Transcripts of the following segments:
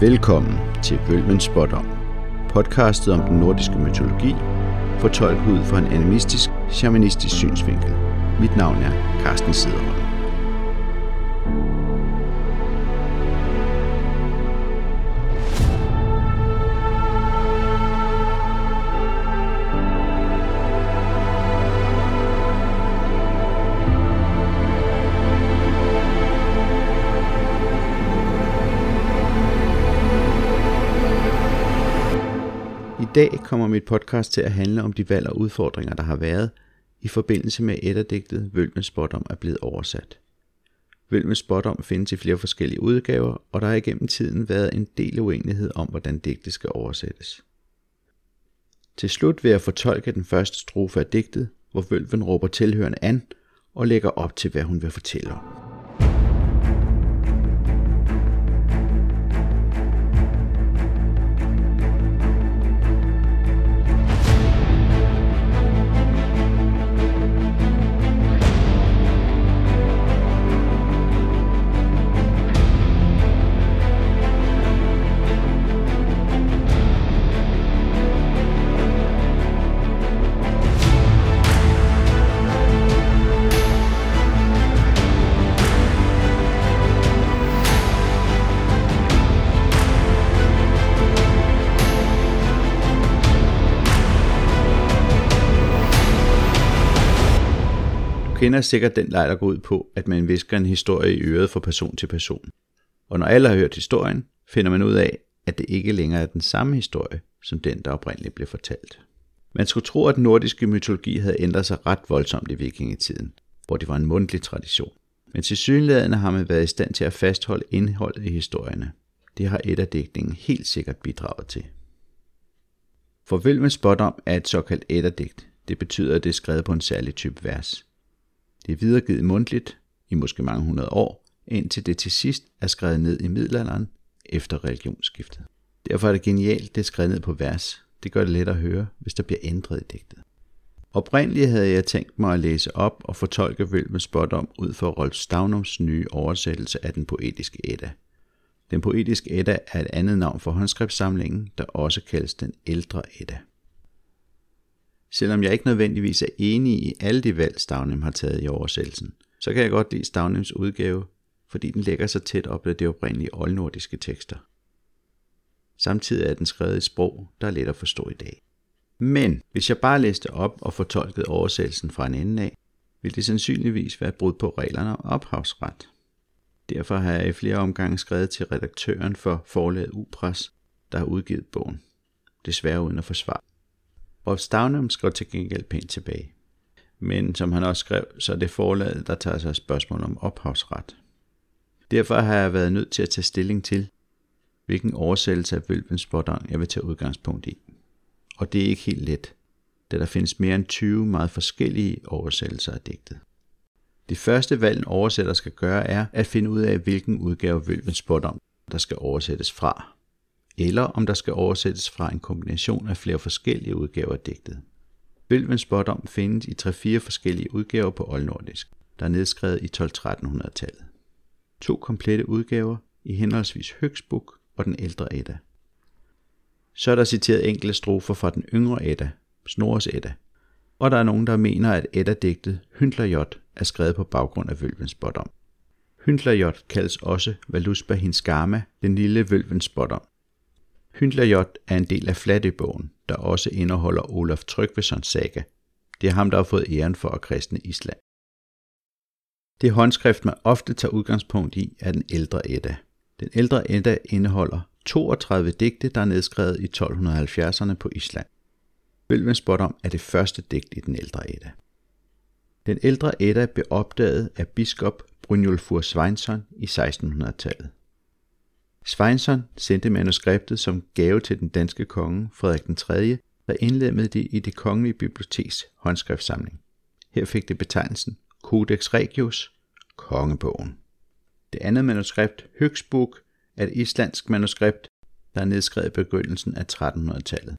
Velkommen til Vølvens Spådom, podcastet om den nordiske mytologi, fortolket ud fra en animistisk, shamanistisk synsvinkel. Mit navn er Carsten Sederholm. Dag kommer mit podcast til at handle om de valg og udfordringer, der har været i forbindelse med etterdigtet Vølmens Spottom er blevet oversat. Vølmens Spottom findes i flere forskellige udgaver, og der har igennem tiden været en del uenighed om, hvordan digtet skal oversættes. Til slut vil jeg fortolke den første strofe af digtet, hvor Vølven råber tilhørende an og lægger op til, hvad hun vil fortælle om. Kender sikkert den leg, der går ud på, at man visker en historie i øret fra person til person. Og når alle har hørt historien, finder man ud af, at det ikke længere er den samme historie, som den, der oprindeligt blev fortalt. Man skulle tro, at den nordiske mytologi havde ændret sig ret voldsomt i vikingetiden, hvor det var en mundtlig tradition. Men til synlædende har man været i stand til at fastholde indholdet i historierne. Det har et af digtningen helt sikkert bidraget til. For Vølmens Spådom er et såkaldt etterdigt. Det betyder, at det er skrevet på en særlig type vers. Det er videregivet mundtligt i måske mange hundrede år, indtil det til sidst er skrevet ned i middelalderen efter religionsskiftet. Derfor er det genialt, det er skrevet ned på vers. Det gør det let at høre, hvis der bliver ændret i digtet. Oprindeligt havde jeg tænkt mig at læse op og fortolke Vølmes Spådom ud for Rolf Stavnums nye oversættelse af den poetiske Edda. Den poetiske Edda er et andet navn for håndskriftssamlingen, der også kaldes den ældre Edda. Selvom jeg ikke nødvendigvis er enig i alle de valg, Stavnem har taget i oversættelsen, så kan jeg godt lide Stavnems udgave, fordi den lægger sig tæt op ad de oprindelige oldnordiske tekster. Samtidig er den skrevet i et sprog, der er let at forstå i dag. Men hvis jeg bare læste op og fortolkede oversættelsen fra en ende af, ville det sandsynligvis være et brud på reglerne om ophavsret. Derfor har jeg i flere omgange skrevet til redaktøren for forlaget Upres, der har udgivet bogen. Desværre uden at forsvare. Rolf Stavnum skrev til gengæld pænt tilbage. Men som han også skrev, så er det forlaget, der tager sig spørgsmål om ophavsret. Derfor har jeg været nødt til at tage stilling til, hvilken oversættelse af Vølvens jeg vil tage udgangspunkt i. Og det er ikke helt let, da der findes mere end 20 meget forskellige oversættelser af digtet. Det første valg en oversætter skal gøre er at finde ud af, hvilken udgave af Vølvens der skal oversættes fra eller om der skal oversættes fra en kombination af flere forskellige udgaver af digtet. Bølvens Spådom findes i tre fire forskellige udgaver på oldnordisk, der er nedskrevet i 12-1300-tallet. To komplette udgaver i henholdsvis Høgsbuk og den ældre Edda. Så er der citeret enkelte strofer fra den yngre Edda, Snorres Edda, og der er nogen, der mener, at Edda-digtet Hyndlerjot er skrevet på baggrund af Vølvens Spådom. Hyndlerjot kaldes også Valuspa Hinskarma, den lille Vølvens Spådom. Hyndlerjot er en del af Flatøbogen, der også indeholder Olaf Tryggvesons saga. Det er ham, der har fået æren for at kristne Island. Det håndskrift, man ofte tager udgangspunkt i, er den ældre Edda. Den ældre Edda indeholder 32 digte, der er nedskrevet i 1270'erne på Island. Vølven spot om er det første digt i den ældre Edda. Den ældre Edda blev opdaget af biskop Brynjolfur Sveinsson i 1600-tallet. Sveinsson sendte manuskriptet som gave til den danske konge Frederik den 3., der indlemmede det i det kongelige biblioteks håndskriftsamling. Her fik det betegnelsen Codex Regius, kongebogen. Det andet manuskript, Høgsbuk, er et islandsk manuskript, der er nedskrevet i begyndelsen af 1300-tallet.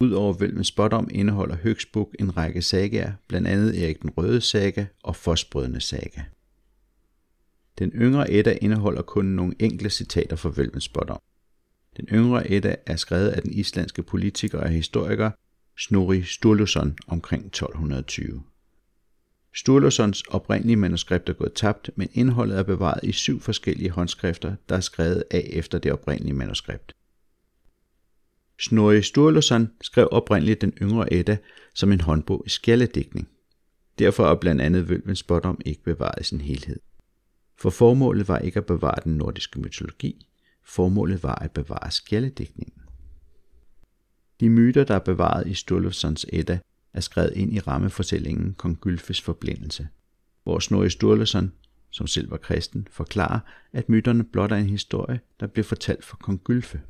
Udover Vølmens Spådom indeholder Høgsbuk en række sagaer, blandt andet Erik den Røde saga og Fosbrødende saga. Den yngre Edda indeholder kun nogle enkle citater fra Vølvens. Den yngre Edda er skrevet af den islandske politiker og historiker Snorri Sturluson omkring 1220. Sturlusons oprindelige manuskript er gået tabt, men indholdet er bevaret i syv forskellige håndskrifter, der er skrevet af efter det oprindelige manuskript. Snorri Sturluson skrev oprindeligt den yngre Edda som en håndbog i skjaldedækning. Derfor er blandt andet Vølvens Spottom ikke bevaret i sin helhed. For formålet var ikke at bevare den nordiske mytologi, formålet var at bevare skjaldedækningen. De myter, der er bevaret i Sturlusons Edda, er skrevet ind i rammefortællingen Kong Gylfes forblindelse, hvor Snorri Sturluson, som selv var kristen, forklarer, at myterne blot er en historie, der bliver fortalt for Kong Gylfe.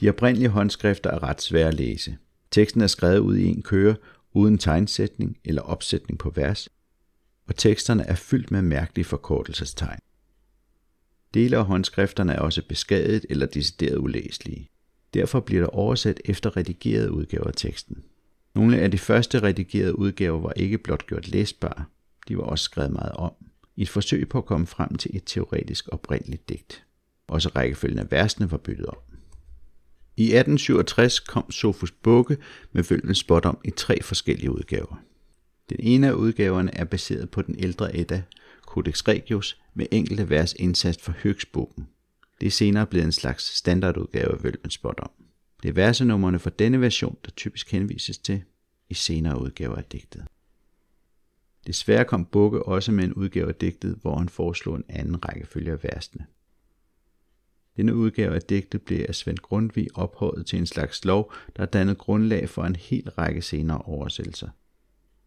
De oprindelige håndskrifter er ret svære at læse. Teksten er skrevet ud i en køre, uden tegnsætning eller opsætning på vers, og teksterne er fyldt med mærkelige forkortelsestegn. Dele af håndskrifterne er også beskadiget eller decideret ulæselige. Derfor bliver der oversat efter redigerede udgaver af teksten. Nogle af de første redigerede udgaver var ikke blot gjort læsbare, de var også skrevet meget om, i et forsøg på at komme frem til et teoretisk oprindeligt digt. Også rækkefølgen af versene var byttet om. I 1867 kom Sofus Bukke med følgende spot om i tre forskellige udgaver. Den ene af udgaverne er baseret på den ældre Edda, Codex Regius, med enkelte vers indsat for Høgsbogen. Det er senere blevet en slags standardudgave af Vølvens om. Det er versenummerne for denne version, der typisk henvises til i senere udgaver af digtet. Desværre kom Bukke også med en udgave af digtet, hvor han foreslog en anden rækkefølge af versene. Denne udgave af digtet blev af Svend Grundtvig ophøjet til en slags lov, der dannede grundlag for en hel række senere oversættelser.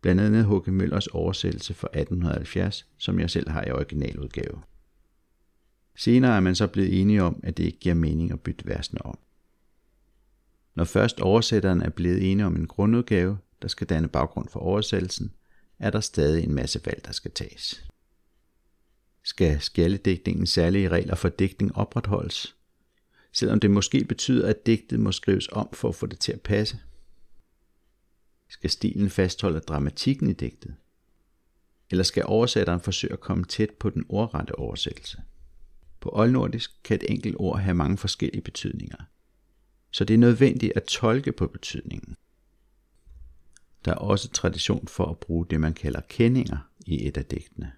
Blandt andet H.G. Møllers oversættelse fra 1870, som jeg selv har i originaludgave. Senere er man så blevet enige om, at det ikke giver mening at bytte versene om. Når først oversætteren er blevet enige om en grundudgave, der skal danne baggrund for oversættelsen, er der stadig en masse valg, der skal tages. Skal skjaldedækningens særlige regler for digtning opretholdes, selvom det måske betyder, at digtet må skrives om for at få det til at passe? Skal stilen fastholde dramatikken i digtet? Eller skal oversætteren forsøge at komme tæt på den ordrette oversættelse? På oldnordisk kan et enkelt ord have mange forskellige betydninger – så det er nødvendigt at tolke på betydningen. Der er også tradition for at bruge det, man kalder kendinger i et af digtene.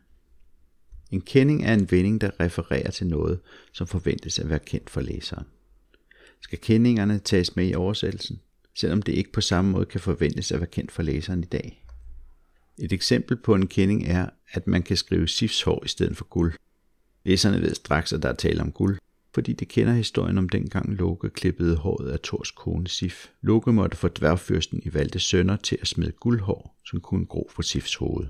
En kending er en vending, der refererer til noget, som forventes at være kendt for læseren. Skal kendingerne tages med i oversættelsen, selvom det ikke på samme måde kan forventes at være kendt for læseren i dag? Et eksempel på en kending er, at man kan skrive sifshår i stedet for guld. Læserne ved straks, at der er tale om guld, fordi de kender historien om dengang Loke klippede håret af Tors kone Sif. Loke måtte få dværgfyrsten i valgte sønner til at smide guldhår, som kunne gro på Sifs hoved.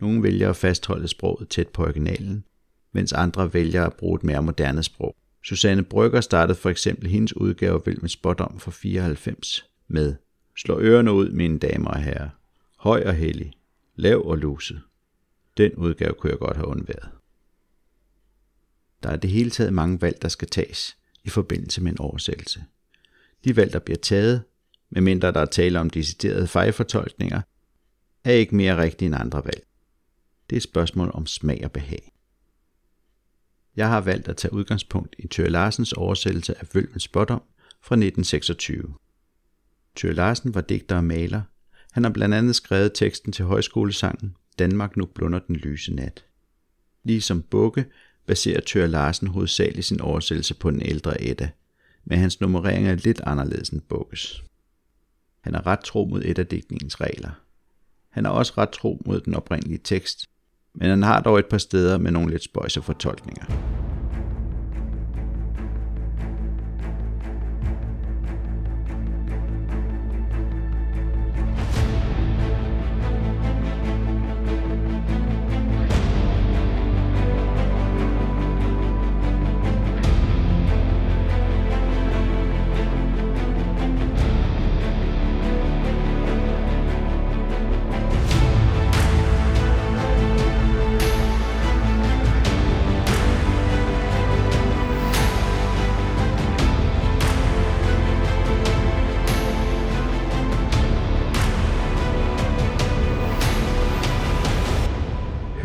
Nogle vælger at fastholde sproget tæt på originalen, mens andre vælger at bruge et mere moderne sprog. Susanne Brygger startede for eksempel hendes udgave af med Spotdom for 94 med Slå ørerne ud, mine damer og herrer. Høj og hellig. Lav og luset. Den udgave kunne jeg godt have undværet. Der er det hele taget mange valg, der skal tages i forbindelse med en oversættelse. De valg, der bliver taget, medmindre der er tale om deciderede fejlfortolkninger, er ikke mere rigtige end andre valg. Det er et spørgsmål om smag og behag. Jeg har valgt at tage udgangspunkt i Thyre Larsens oversættelse af Vølvens Spådom fra 1926. Thyre Larsen var digter og maler. Han har blandt andet skrevet teksten til højskolesangen Danmark nu blunder den lyse nat. Ligesom Bukke baserer Thyre Larsen hovedsageligt sin oversættelse på den ældre Edda, men hans nummerering er lidt anderledes end Bukkes. Han er ret tro mod Edda-digtningens regler. Han er også ret tro mod den oprindelige tekst, men han har dog et par steder med nogle lidt spøjse fortolkninger.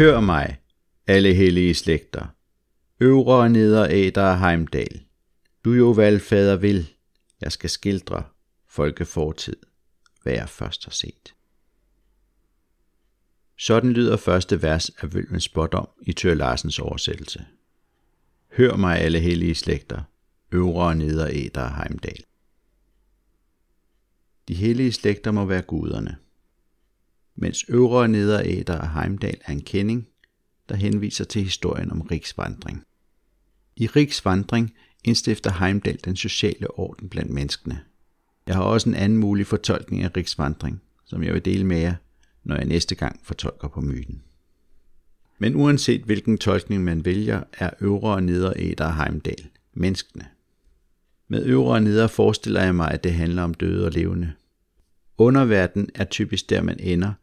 Hør mig, alle hellige slægter, øvre og nedre æder af Heimdal. Du jo valgfader vil, jeg skal skildre folkefortid, hvad jeg først har set. Sådan lyder første vers af Vølvens spådom i Tør Larsens oversættelse. Hør mig alle hellige slægter, øvre og nedre æder af Heimdal. De hellige slægter må være guderne, mens øvre og nedre æder af Heimdal er en kending, der henviser til historien om riksvandring. I riksvandring indstifter Heimdal den sociale orden blandt menneskene. Jeg har også en anden mulig fortolkning af riksvandring, som jeg vil dele med jer, når jeg næste gang fortolker på myten. Men uanset hvilken tolkning man vælger, er øvre og nedre æder af Heimdal menneskene. Med øvre og nedre forestiller jeg mig, at det handler om døde og levende. Underverden er typisk der, man ender,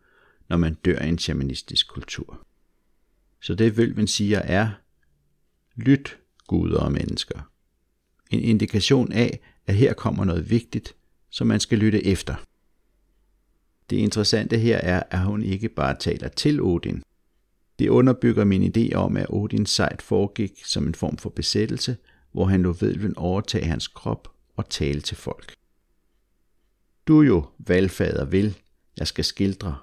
når man dør i en shamanistisk kultur. Så det vølven siger er, lyt guder og mennesker. En indikation af, at her kommer noget vigtigt, som man skal lytte efter. Det interessante her er, at hun ikke bare taler til Odin. Det underbygger min idé om, at Odins sejt foregik som en form for besættelse, hvor han lå vølven overtage hans krop og tale til folk. Du jo, valgfader, vil, jeg skal skildre,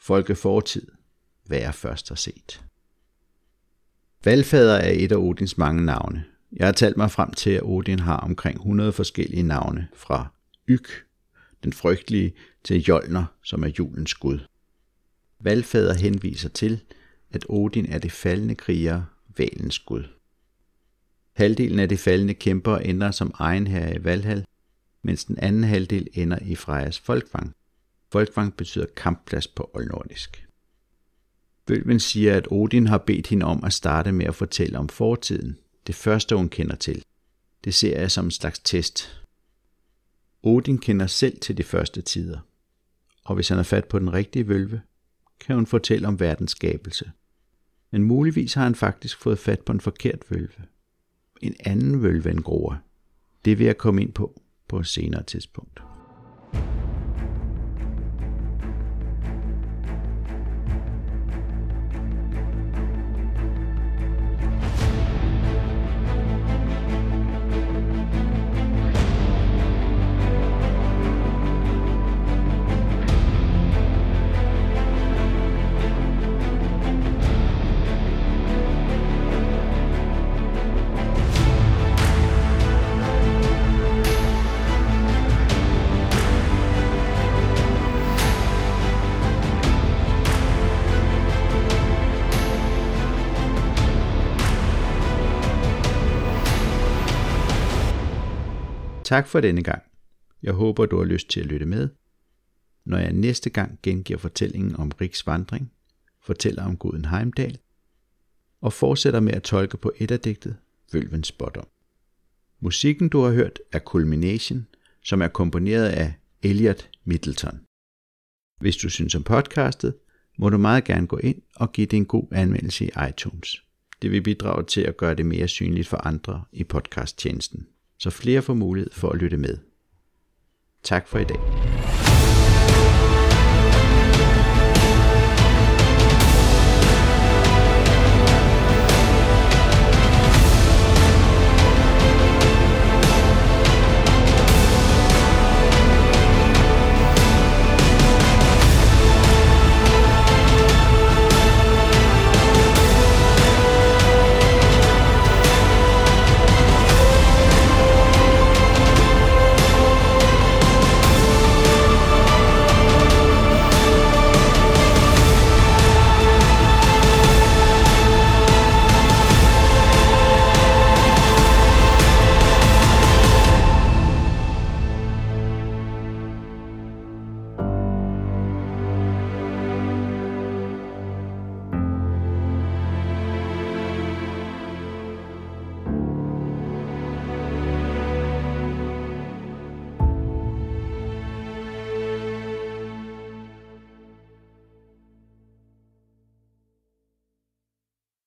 folke fortid, hvad jeg først har set. Valfader er et af Odins mange navne. Jeg har talt mig frem til, at Odin har omkring 100 forskellige navne, fra Yk, den frygtelige, til Jolner, som er julens gud. Valfader henviser til, at Odin er det faldende kriger, valens gud. Halvdelen af de faldende kæmper ender som egen her i Valhall, mens den anden halvdel ender i Frejas Folkvang. Folkvang betyder kampplads på oldnordisk. Vølven siger, at Odin har bedt hende om at starte med at fortælle om fortiden, det første hun kender til. Det ser jeg som en slags test. Odin kender selv til de første tider, og hvis han er fat på den rigtige vølve, kan hun fortælle om verdens skabelse. Men muligvis har han faktisk fået fat på en forkert vølve. En anden vølve end Groa. Det vil jeg komme ind på på et senere tidspunkt. Tak for denne gang. Jeg håber, du har lyst til at lytte med, når jeg næste gang gengiver fortællingen om Riks vandring, fortæller om guden Heimdal, og fortsætter med at tolke på et af digtet, Vølvens Bottom. Musikken, du har hørt, er Culmination, som er komponeret af Elliot Middleton. Hvis du synes om podcastet, må du meget gerne gå ind og give det en god anmeldelse i iTunes. Det vil bidrage til at gøre det mere synligt for andre i podcasttjenesten så flere får mulighed for at lytte med. Tak for i dag.